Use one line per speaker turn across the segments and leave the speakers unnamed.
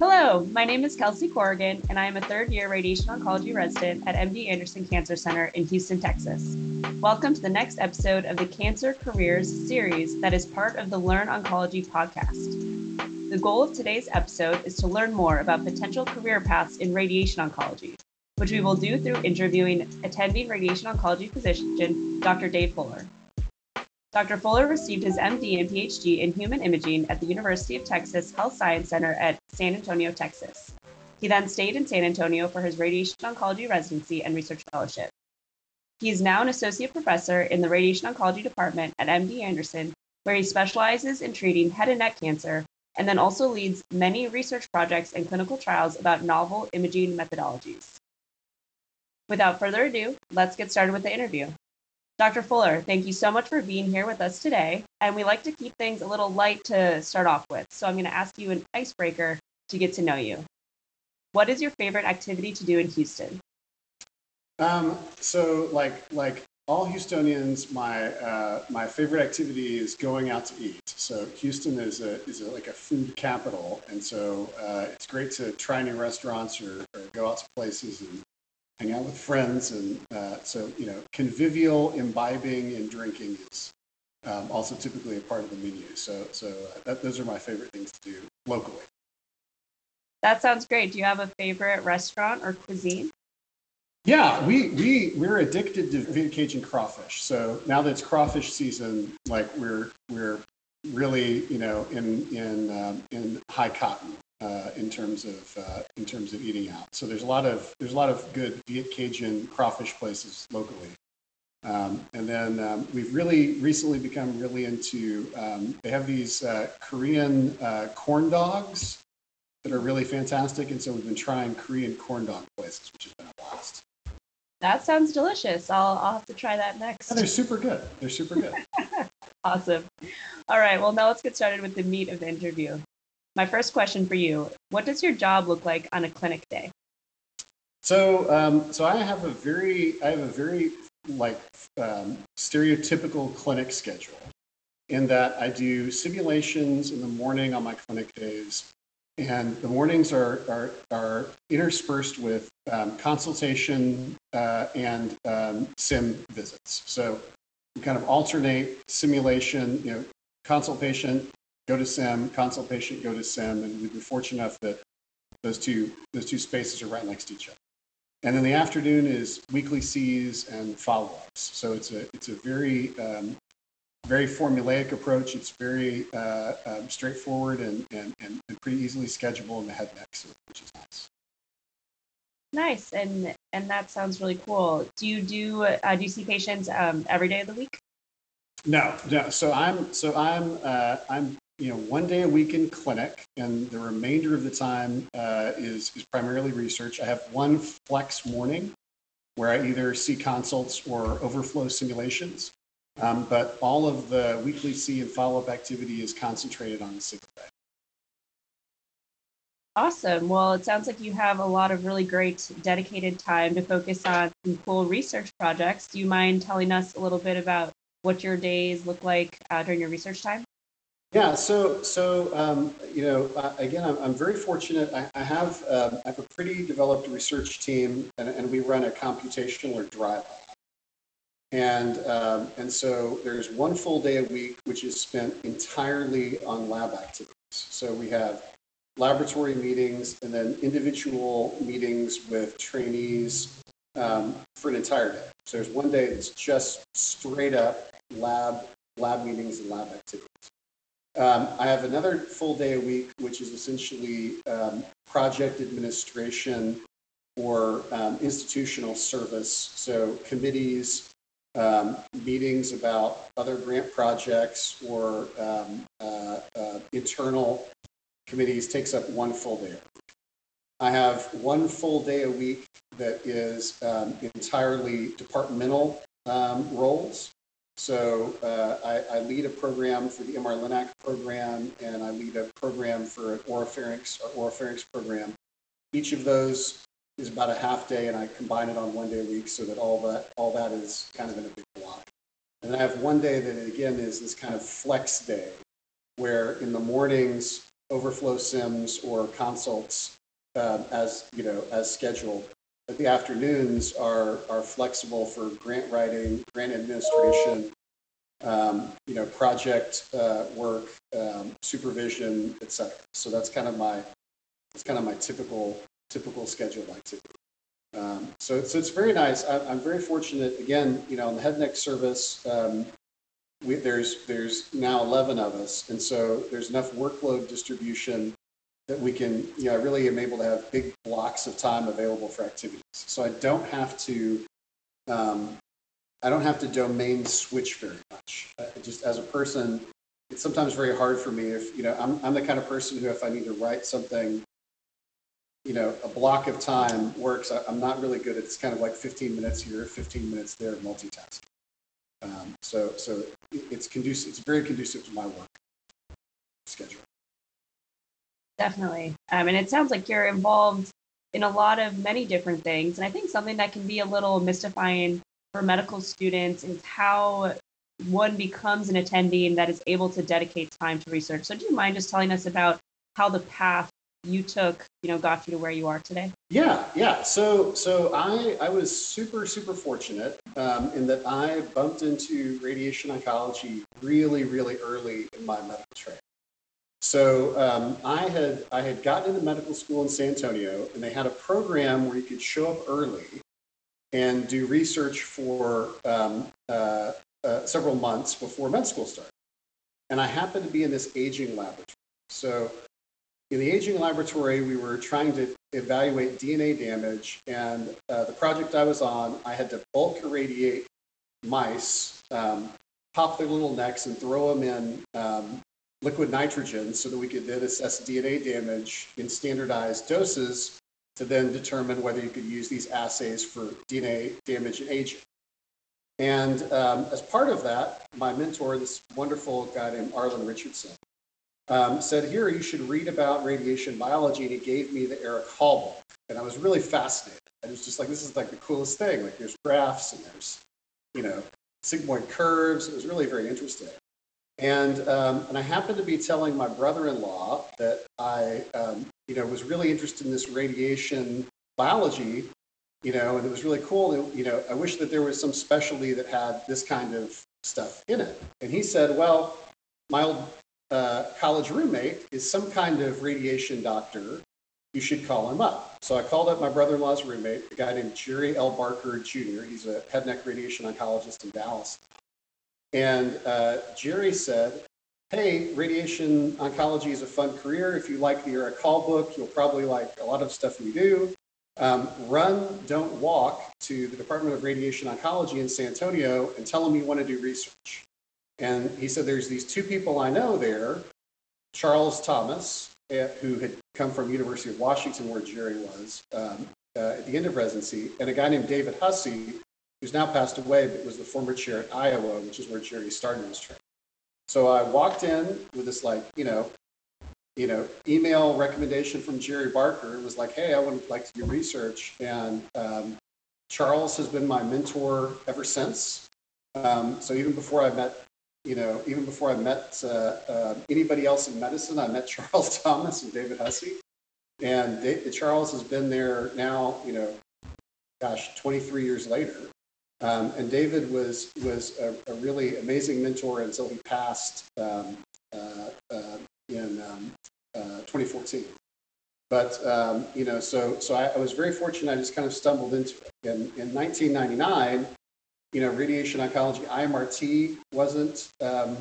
Hello, my name is Kelsey Corrigan, and I am a third year radiation oncology resident at MD Anderson Cancer Center in Houston, Texas. Welcome to the next episode of the Cancer Careers series that is part of the Learn Oncology podcast. The goal of today's episode is to learn more about potential career paths in radiation oncology, which we will do through interviewing attending radiation oncology physician Dr. Dave Fuller. Dr. Fuller received his MD and PhD in human imaging at the University of Texas Health Science Center at San Antonio, Texas. He then stayed in San Antonio for his radiation oncology residency and research fellowship. He is now an associate professor in the radiation oncology department at MD Anderson, where he specializes in treating head and neck cancer and then also leads many research projects and clinical trials about novel imaging methodologies. Without further ado, let's get started with the interview. Dr. Fuller, thank you so much for being here with us today. And we like to keep things a little light to start off with. So I'm going to ask you an icebreaker to get to know you. What is your favorite activity to do in Houston?
Um, so, like, like all Houstonians, my uh, my favorite activity is going out to eat. So Houston is a is a, like a food capital, and so uh, it's great to try new restaurants or, or, go out to places and hang out with friends, and uh, so you know, convivial imbibing and drinking is um, also typically a part of the menu. So, so uh, that, those are my favorite things to do locally.
That sounds great. Do you have a favorite restaurant or cuisine?
Yeah, we we we're addicted to Viet Cajun crawfish. So now that it's crawfish season, like we're we're really you know in in um, in high cotton uh, in terms of uh, in terms of eating out. So there's a lot of there's a lot of good Viet Cajun crawfish places locally. Um, and then um, we've really recently become really into um, they have these uh, Korean uh, corn dogs that are really fantastic, and so we've been trying Korean corn dog places, which has been a blast.
That sounds delicious. I'll I'll have to try that next.
Yeah, they're super good. They're super good.
awesome. All right. Well, now let's get started with the meat of the interview. My first question for you What does your job look like on a clinic day?
So, um, so I have a very, I have a very like um, stereotypical clinic schedule in that I do simulations in the morning on my clinic days, and the mornings are are, are interspersed with um, consultation uh, and um, sim visits. So we kind of alternate simulation, you know, consult patient, go to SIM, consult patient, go to SIM, and we've been fortunate enough that those two those two spaces are right next to each other. And then the afternoon is weekly Cs and follow-ups. So it's a it's a very um, very formulaic approach. It's very uh, um, straightforward and, and, and pretty easily schedulable in the head neck, which is nice.
Nice, and and that sounds really cool. Do you do uh, do you see patients um, every day of the week?
No, no. So I'm so I'm uh, I'm you know, one day a week in clinic, and the remainder of the time uh, is, is primarily research. I have one flex morning where I either see consults or overflow simulations, um, but all of the weekly C and follow up activity is concentrated on the sixth day.
Awesome. Well, it sounds like you have a lot of really great dedicated time to focus on some cool research projects. Do you mind telling us a little bit about what your days look like uh, during your research time?
Yeah, so so um, you know, uh, again, I'm, I'm very fortunate. I, I have um, I have a pretty developed research team, and, and we run a computational or dry lab. And um, and so there's one full day a week which is spent entirely on lab activities. So we have laboratory meetings and then individual meetings with trainees um, for an entire day. So there's one day that's just straight up lab lab meetings and lab activities. Um, I have another full day a week, which is essentially um, project administration or um, institutional service. So committees, um, meetings about other grant projects or um, uh, uh, internal committees takes up one full day. I have one full day a week that is um, entirely departmental roles. So uh, I, I, lead a program for the MR Linac program, and I lead a program for an oropharynx or oropharynx program. Each of those is about a half day, and I combine it on one day a week so that all that all that is kind of in a big block. And then I have one day that again is this kind of flex day, where in the mornings overflow sims or consults um, as you know as scheduled. But the afternoons are are flexible for grant writing, grant administration, um, you know, project uh, work, um, supervision, etc. So that's kind of my that's kind of my typical typical schedule activity. Um, so, so it's very nice. I, am very fortunate. Again, you know, in the head neck service, um, we, there's there's now 11 of us, and so there's enough workload distribution that we can, you know, I really am able to have big blocks of time available for activities. So I don't have to, um, I don't have to domain switch very much. Uh, just as a person, it's sometimes very hard for me if, you know, I'm, I'm the kind of person who, if I need to write something, you know, a block of time works. I, am not really good at it's kind of like 15 minutes here, 15 minutes there, multitasking. Um, so, so it's conducive. It's very conducive to my work.
Definitely. Um, and it sounds like you're involved in a lot of many different things. And I think something that can be a little mystifying for medical students is how one becomes an attendee and that is able to dedicate time to research. So do you mind just telling us about how the path you took, you know, got you to where you are today?
Yeah, yeah. So, so I I was super super fortunate um, in that I bumped into radiation oncology really really early in my medical training. So um, I had I had gotten into medical school in San Antonio, and they had a program where you could show up early and do research for um, uh, uh, several months before med school started. And I happened to be in this aging laboratory. So in the aging laboratory, we were trying to evaluate DNA damage, and uh, the project I was on, I had to bulk irradiate mice, um, pop their little necks, and throw them in um, liquid nitrogen so that we could then assess DNA damage in standardized doses to then determine whether you could use these assays for DNA damage and aging. And um, as part of that, my mentor, this wonderful guy named Arlan Richardson, um, said, Here, you should read about radiation biology. And he gave me the Eric Hall book. And I was really fascinated. I was just like, This is like the coolest thing. Like, there's graphs and there's, you know, sigmoid curves. It was really very interesting. And, um, and I happened to be telling my brother in law that I, um, you know, was really interested in this radiation biology, you know, and it was really cool. you know, I wish that there was some specialty that had this kind of stuff in it. And he said, Well, my old uh, college roommate is some kind of radiation doctor. You should call him up. So I called up my brother in law's roommate, a guy named Jerry L. Barker Jr. He's a head neck radiation oncologist in Dallas. And uh, Jerry said, Hey, radiation oncology is a fun career. If you like the Eric Hall book, you'll probably like a lot of stuff we do. Um, run, don't walk to the Department of Radiation Oncology in San Antonio and tell them you want to do research. And he said, There's these two people I know there Charles Thomas, eh, who had come from University of Washington, where Jerry was um, uh, at the end of residency, and a guy named David Hussey, who's now passed away, but was the former chair at Iowa, which is where Jerry started his training. So I walked in with this, like, you know, you know, email recommendation from Jerry Barker. It was like, hey, I would like to do research. And um, Charles has been my mentor ever since. Um, so even before I met you know, even before I met uh, uh, anybody else in medicine, I met Charles Thomas and David Hussey. And they, Charles has been there now, you know, gosh, 23 years later. Um, and David was was a, a, really amazing mentor until he passed um, uh, uh in um, uh, 2014. But um, you know, so so I, I, was very fortunate. I just kind of stumbled into it. In, in 1999, you know, radiation oncology, IMRT wasn't, um,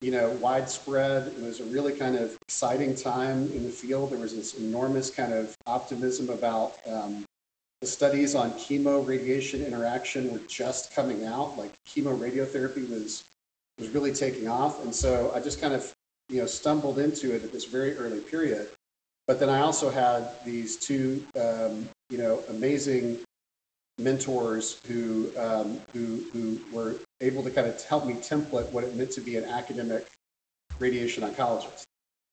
you know, widespread. It was a really kind of exciting time in the field. There was this enormous kind of optimism about um, the studies on chemo radiation interaction were just coming out. Like chemo radiotherapy was was really taking off, and so I just kind of you know stumbled into it at this very early period. But then I also had these two um, you know amazing mentors who, um, who, who were able to kind of help me template what it meant to be an academic radiation oncologist.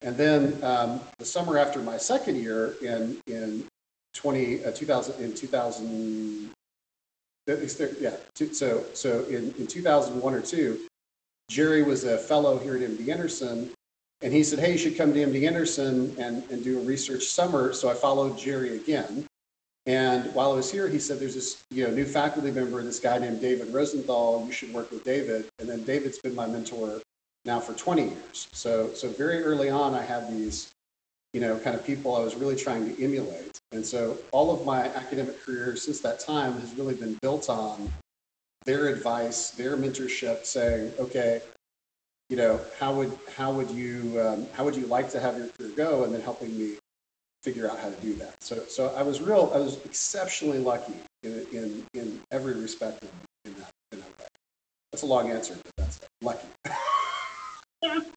And then um, the summer after my second year in, in 20, uh, 2000, in 2000, yeah, so, so in, in 2001 or two, Jerry was a fellow here at MD Anderson, And he said, hey, you should come to MD Anderson and, and do a research summer. So I followed Jerry again. And while I was here, he said, there's this you know, new faculty member, this guy named David Rosenthal. You should work with David. And then David's been my mentor now for 20 years. So, so very early on, I had these, you know, kind of people I was really trying to emulate. And so all of my academic career since that time has really been built on their advice, their mentorship, saying, okay, you know, how would how would you um, how would you like to have your career go, and then helping me figure out how to do that. So so I was real I was exceptionally lucky in in, in every respect in, in, that, in that way. That's a long answer, but that's lucky.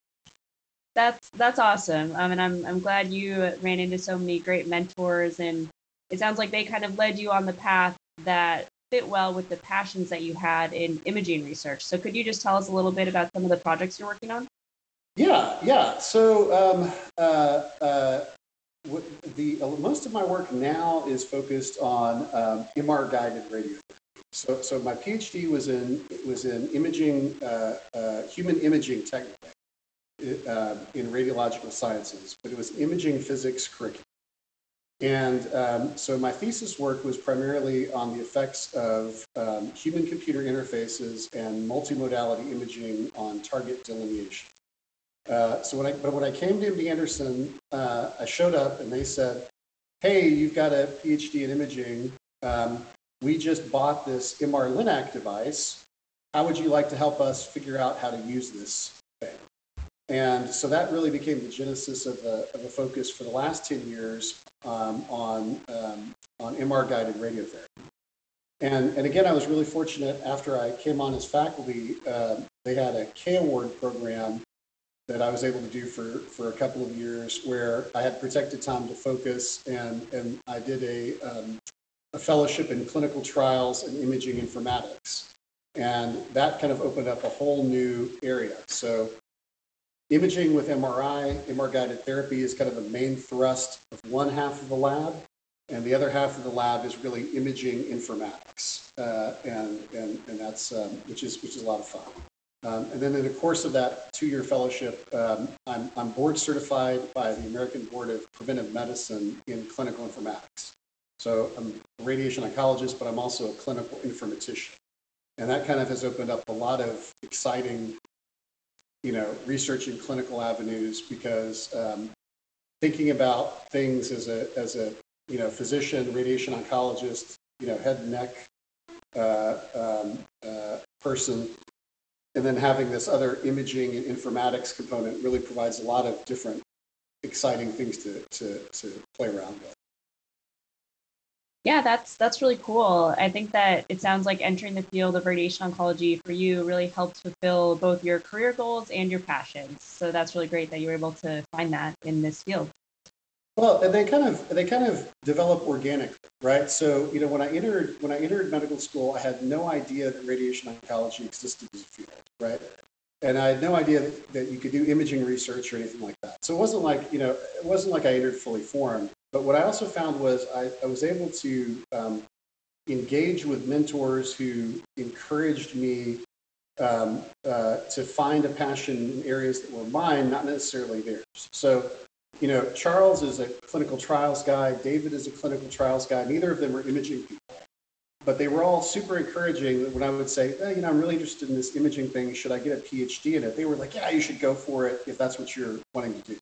that's that's awesome. Um, and I'm I'm glad you ran into so many great mentors, and it sounds like they kind of led you on the path that fit well with the passions that you had in imaging research. So could you just tell us a little bit about some of the projects you're working on?
Yeah, yeah. So um, uh, uh, the uh, most of my work now is focused on um, MR guided radiotherapy. So, so my PhD was in was in imaging, uh, uh, human imaging technically, uh, in radiological sciences, but it was imaging physics curriculum. And um, so my thesis work was primarily on the effects of um, human computer interfaces and multimodality imaging on target delineation. Uh, so when I, but when I came to MD Anderson, uh, I showed up and they said, hey, you've got a PhD in imaging. Um, we just bought this MR Linac device. How would you like to help us figure out how to use this thing? And so that really became the genesis of a, of a focus for the last 10 years um, on, um, on MR guided radiotherapy. And, and again, I was really fortunate after I came on as faculty, uh, they had a K Award program that I was able to do for, for a couple of years where I had protected time to focus and, and I did a, um, a fellowship in clinical trials and imaging informatics. And that kind of opened up a whole new area. So Imaging with MRI, MR guided therapy is kind of the main thrust of one half of the lab. And the other half of the lab is really imaging informatics. Uh, and, and, and that's, um, which, is, which is a lot of fun. Um, and then in the course of that two-year fellowship, um, I'm, I'm board certified by the American Board of Preventive Medicine in clinical informatics. So I'm a radiation oncologist, but I'm also a clinical informatician. And that kind of has opened up a lot of exciting you know, researching clinical avenues because um, thinking about things as a, as a, you know, physician, radiation oncologist, you know, head and neck uh, um, uh, person, and then having this other imaging and informatics component really provides a lot of different exciting things to, to, to play around with.
Yeah, that's that's really cool. I think that it sounds like entering the field of radiation oncology for you really helped fulfill both your career goals and your passions. So that's really great that you were able to find that in this field.
Well, they kind of they kind of develop organically, right? So you know, when I entered when I entered medical school, I had no idea that radiation oncology existed as a field, right? And I had no idea that, that you could do imaging research or anything like that. So it wasn't like you know, it wasn't like I entered fully formed. But what I also found was I, I was able to um, engage with mentors who encouraged me um, uh, to find a passion in areas that were mine, not necessarily theirs. So, you know, Charles is a clinical trials guy, David is a clinical trials guy. Neither of them are imaging people, but they were all super encouraging when I would say, you know, I'm really interested in this imaging thing. Should I get a PhD in it? They were like, yeah, you should go for it if that's what you're wanting to do.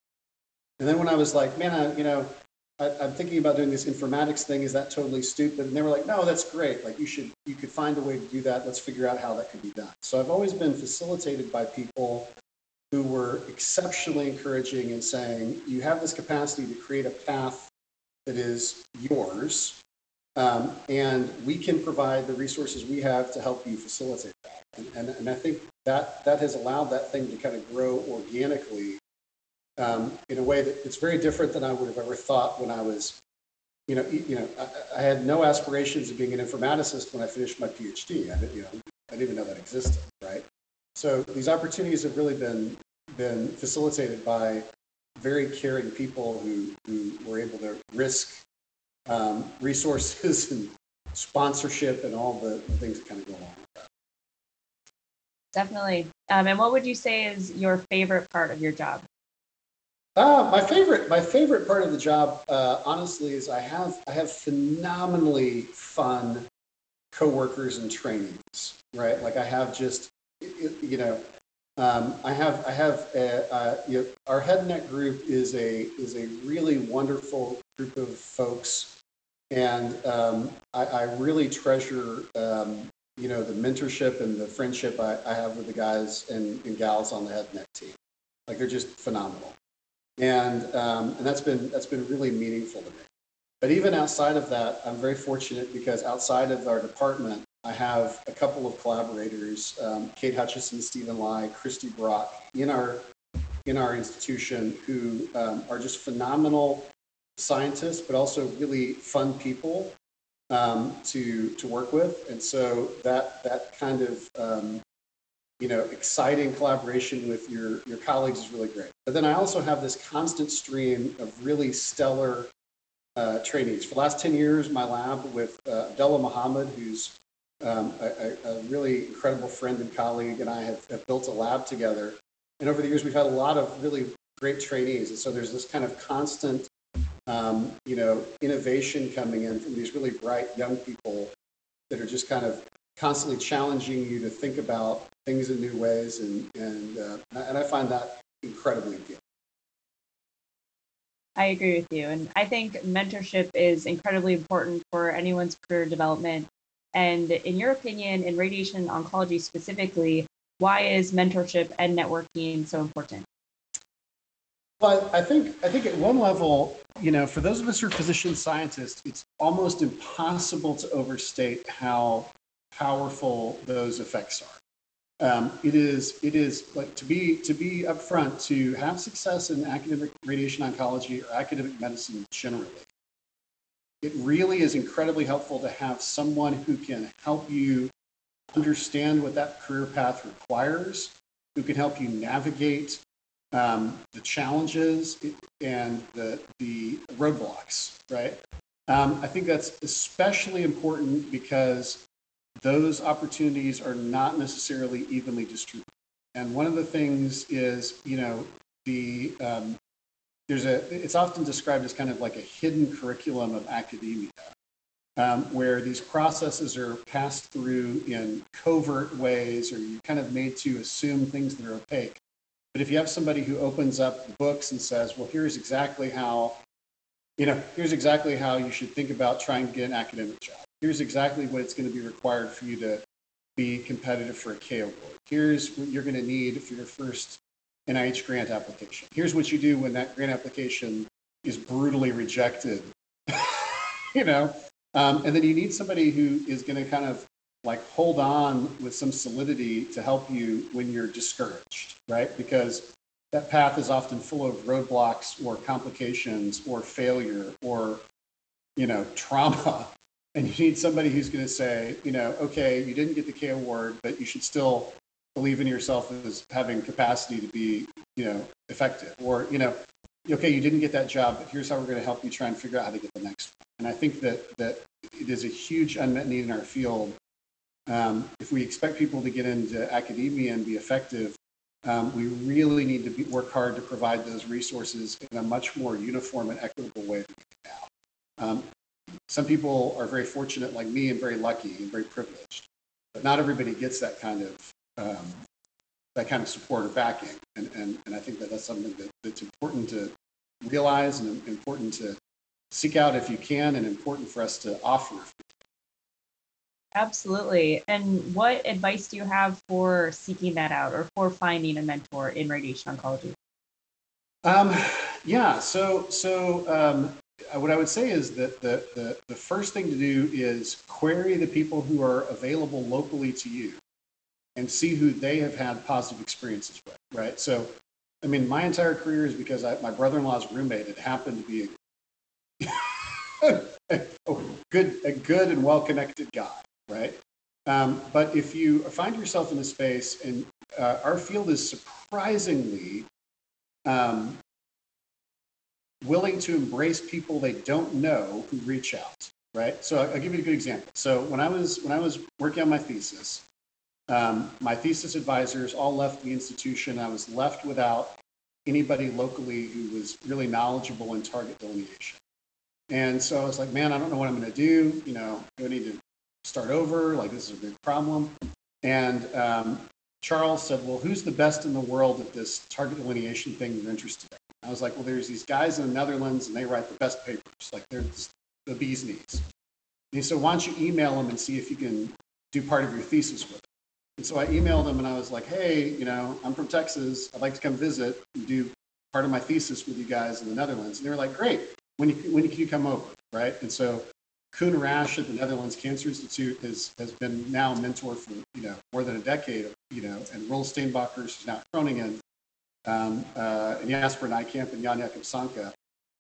And then when I was like, man, I, you know, I, am thinking about doing this informatics thing. Is that totally stupid? And they were like, no, that's great. Like you should, you could find a way to do that. Let's figure out how that could be done. So I've always been facilitated by people who were exceptionally encouraging and saying, you have this capacity to create a path that is yours. Um, and we can provide the resources we have to help you facilitate that. And, and, and I think that that has allowed that thing to kind of grow organically um, in a way that it's very different than I would have ever thought when I was, you know, you know, I, I, had no aspirations of being an informaticist when I finished my PhD. I didn't, you know, I didn't even know that existed, right? So these opportunities have really been been facilitated by very caring people who who were able to risk um, resources and sponsorship and all the, the things that kind of go along with that.
Definitely. Um, and what would you say is your favorite part of your job?
Uh, my favorite, my favorite part of the job, uh, honestly, is I have I have phenomenally fun coworkers and trainees. Right, like I have just, you know, um, I have I have a, uh, you know, our head neck group is a is a really wonderful group of folks, and um, I, I, really treasure um, you know the mentorship and the friendship I, I have with the guys and, and, gals on the head neck team. Like they're just phenomenal, and um, and that's been that's been really meaningful to me. But even outside of that, I'm very fortunate because outside of our department, I have a couple of collaborators, um, Kate Hutcheson, Stephen Lai, Kristy Brock, in our in our institution who um, are just phenomenal scientists, but also really fun people um, to to work with. And so that that kind of um, you know exciting collaboration with your your colleagues is really great. But then I also have this constant stream of really stellar uh, trainees. For the last 10 years, my lab with uh, Abdallah Mohamed, who's um, a, a, really incredible friend and colleague, and I have, have, built a lab together. And over the years, we've had a lot of really great trainees. And so there's this kind of constant, um, you know, innovation coming in from these really bright young people that are just kind of constantly challenging you to think about things in new ways. And, and, uh, and I find that incredibly appealing.
I agree with you. And I think mentorship is incredibly important for anyone's career development. And in your opinion, in radiation oncology specifically, why is mentorship and networking so important?
Well, I think I think at one level, you know, for those of us who are physician scientists, it's almost impossible to overstate how powerful those effects are. Um, it is it is like to be to be upfront to have success in academic radiation oncology or academic medicine generally. It really is incredibly helpful to have someone who can help you understand what that career path requires, who can help you navigate um, the challenges and the the roadblocks. Right. Um, I think that's especially important because those opportunities are not necessarily evenly distributed. And one of the things is, you know, the um, there's a it's often described as kind of like a hidden curriculum of academia, um, where these processes are passed through in covert ways, or you're kind of made to assume things that are opaque. But if you have somebody who opens up the books and says, "Well, here's exactly how," you know, here's exactly how you should think about trying to get an academic job here's exactly what it's going to be required for you to be competitive for a K award. Here's what you're going to need for your first NIH grant application. Here's what you do when that grant application is brutally rejected. you know, um, and then you need somebody who is going to kind of like hold on with some solidity to help you when you're discouraged, right? Because that path is often full of roadblocks or complications or failure or you know trauma and you need somebody who's going to say, you know, okay, you didn't get the K award, but you should still believe in yourself as having capacity to be, you know, effective. Or, you know, okay, you didn't get that job, but here's how we're going to help you try and figure out how to get the next one. And I think that that it is a huge unmet need in our field. Um, if we expect people to get into academia and be effective, um, we really need to be, work hard to provide those resources in a much more uniform and equitable way than now. Um, some people are very fortunate, like me, and very lucky and very privileged. But not everybody gets that kind of um, that kind of support or backing, and, and, and I think that that's something that, that's important to realize and important to seek out if you can, and important for us to offer.
Absolutely. And what advice do you have for seeking that out or for finding a mentor in radiation oncology?
Um, yeah. So so um, what I would say is that the, the, the first thing to do is query the people who are available locally to you and see who they have had positive experiences with, right? So, I mean, my entire career is because I, my brother-in-law's roommate had happened to be a, a, good, a good and well-connected guy, right? Um, but if you find yourself in a space, and uh, our field is surprisingly um, willing to embrace people they don't know who reach out, right? So I'll give you a good example. So when I was when I was working on my thesis, um, my thesis advisors all left the institution. I was left without anybody locally who was really knowledgeable in target delineation. And so I was like, man, I don't know what I'm going to do. You know, do I need to start over? Like, this is a big problem. And um, Charles said, well, who's the best in the world at this target delineation thing you're interested in? I was like, well, there's these guys in the Netherlands and they write the best papers. Like, they're the bee's knees. And he said, why don't you email them and see if you can do part of your thesis with them? And so I emailed them and I was like, hey, you know, I'm from Texas. I'd like to come visit and do part of my thesis with you guys in the Netherlands. And they were like, great. When, you, when can you come over? Right. And so Coen Rasch at the Netherlands Cancer Institute has, has been now a mentor for, you know, more than a decade, you know, and Roel Steenbakker, who's now at Groningen, um, uh, and Jasper Nijkamp and Jan Jacob Sonke.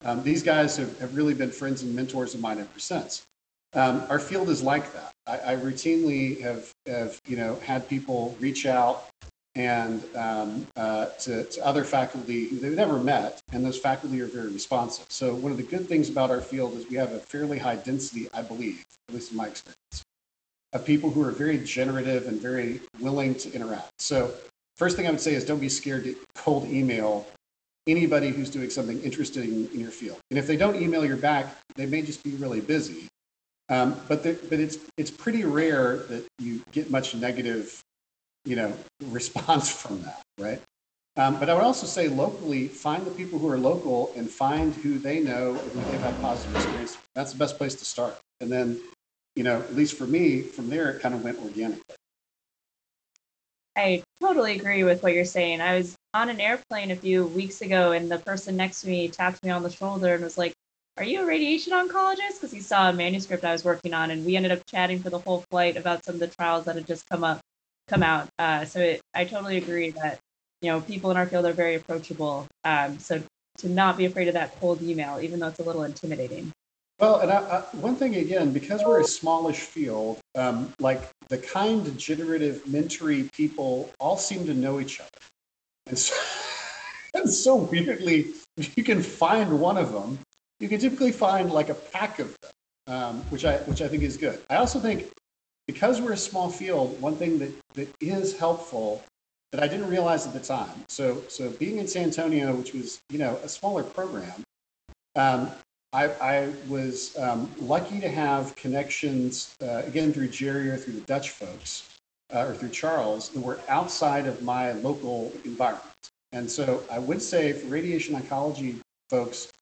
Um, these guys have, have really been friends and mentors of mine ever since. Um, our field is like that. I, I, routinely have, have, you know, had people reach out and um, uh, to, to, other faculty who they've never met, and those faculty are very responsive. So one of the good things about our field is we have a fairly high density, I believe, at least in my experience, of people who are very generative and very willing to interact. So first thing I would say is don't be scared to cold email anybody who's doing something interesting in your field. And if they don't email you back, they may just be really busy. Um, but but it's it's pretty rare that you get much negative, you know, response from that, right? Um, but I would also say locally, find the people who are local and find who they know who they've had positive experience. That's the best place to start. And then, you know, at least for me, from there it kind of went organically.
I totally agree with what you're saying. I was on an airplane a few weeks ago, and the person next to me tapped me on the shoulder and was like, Are you a radiation oncologist? Because he saw a manuscript I was working on, and we ended up chatting for the whole flight about some of the trials that had just come up, come out. Uh, so it, I totally agree that you know people in our field are very approachable. Um, so to not be afraid of that cold email, even though it's a little intimidating.
Well, and I, I, one thing again, because we're a smallish field, um, like the kind, generative, mentory people all seem to know each other. And so, and so weirdly, if you can find one of them, you can typically find like a pack of them, um, which I which I think is good. I also think because we're a small field, one thing that, that is helpful that I didn't realize at the time. So so being in San Antonio, which was you know a smaller program, um, I, I, was um, lucky to have connections uh, again through Jerry or through the Dutch folks uh, or through Charles that were outside of my local environment. And so I would say for radiation oncology folks,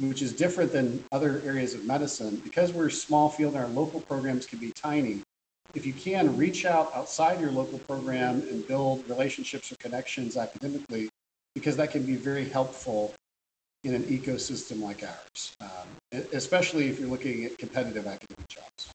which is different than other areas of medicine, because we're a small field and our local programs can be tiny, if you can reach out outside your local program and build relationships or connections academically, because that can be very helpful in an ecosystem like ours, um, especially if you're looking at competitive academic jobs.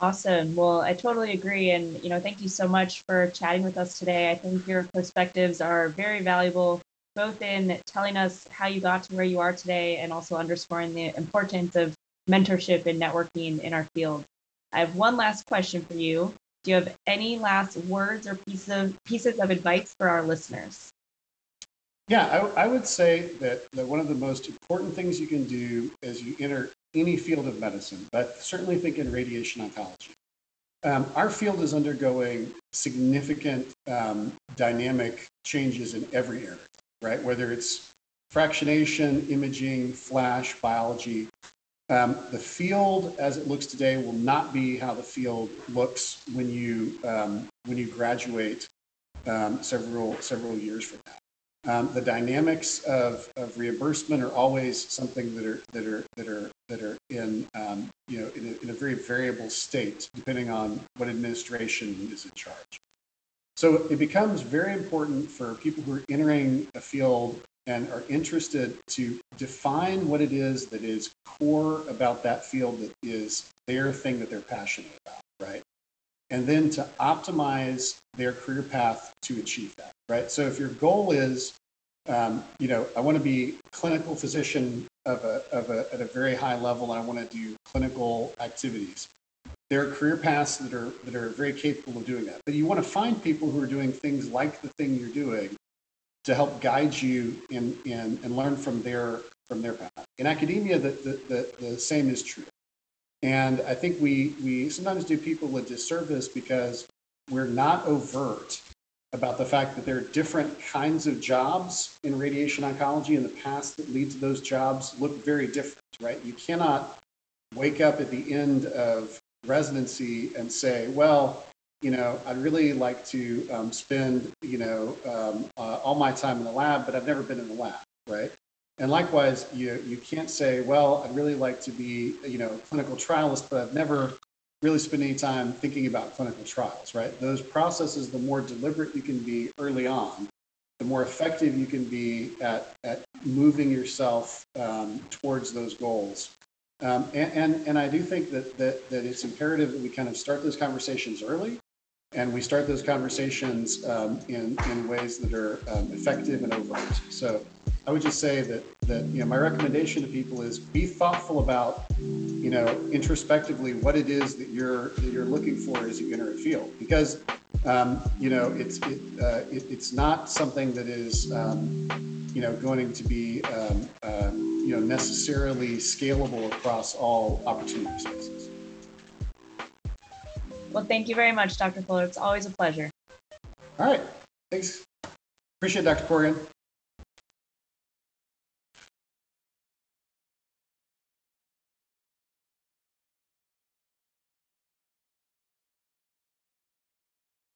Awesome. Well, I totally agree. And, you know, thank you so much for chatting with us today. I think your perspectives are very valuable, both in telling us how you got to where you are today and also underscoring the importance of mentorship and networking in our field. I have one last question for you. Do you have any last words or pieces of, pieces of advice for our listeners?
Yeah, I, I would say that, that one of the most important things you can do as you enter any field of medicine, but certainly think in radiation oncology. Um, our field is undergoing significant um, dynamic changes in every area, right? Whether it's fractionation, imaging, flash, biology. Um, the field as it looks today will not be how the field looks when you um, when you graduate um, several several years from now. Um, the dynamics of, of reimbursement are always something that are that are that are that are in um, you know in a, in a, very variable state depending on what administration is in charge. So it becomes very important for people who are entering a field and are interested to define what it is that is core about that field that is their thing that they're passionate about, right? And then to optimize their career path to achieve that, right? So if your goal is, um, you know, I want to be clinical physician of a, of a, at a very high level, and I want to do clinical activities. There are career paths that are that are very capable of doing that. But you want to find people who are doing things like the thing you're doing to help guide you in, in and learn from their from their path. In academia, the, the, the, the same is true. And I think we, we sometimes do people a disservice because we're not overt about the fact that there are different kinds of jobs in radiation oncology in the past that lead to those jobs look very different, right? You cannot wake up at the end of residency and say, well, you know, I'd really like to um, spend, you know, um, uh, all my time in the lab, but I've never been in the lab, right? And likewise, you, you can't say, well, I'd really like to be, you know, a clinical trialist, but I've never really spent any time thinking about clinical trials, right? Those processes, the more deliberate you can be early on, the more effective you can be at, at moving yourself um, towards those goals. Um, and, and, and I do think that, that, that it's imperative that we kind of start those conversations early and we start those conversations um, in, in ways that are um, effective and overt. So I would just say that, that, you know, my recommendation to people is be thoughtful about, you know, introspectively what it is that you're, that you're looking for as you enter a field. Because, um, you know, it's, it, uh, it, it's not something that is, um, you know, going to be, um, um, you know, necessarily scalable across all opportunity spaces.
Well, thank you very much, Dr. Fuller. It's always a pleasure.
All right. Thanks. Appreciate it, Dr. Corrigan.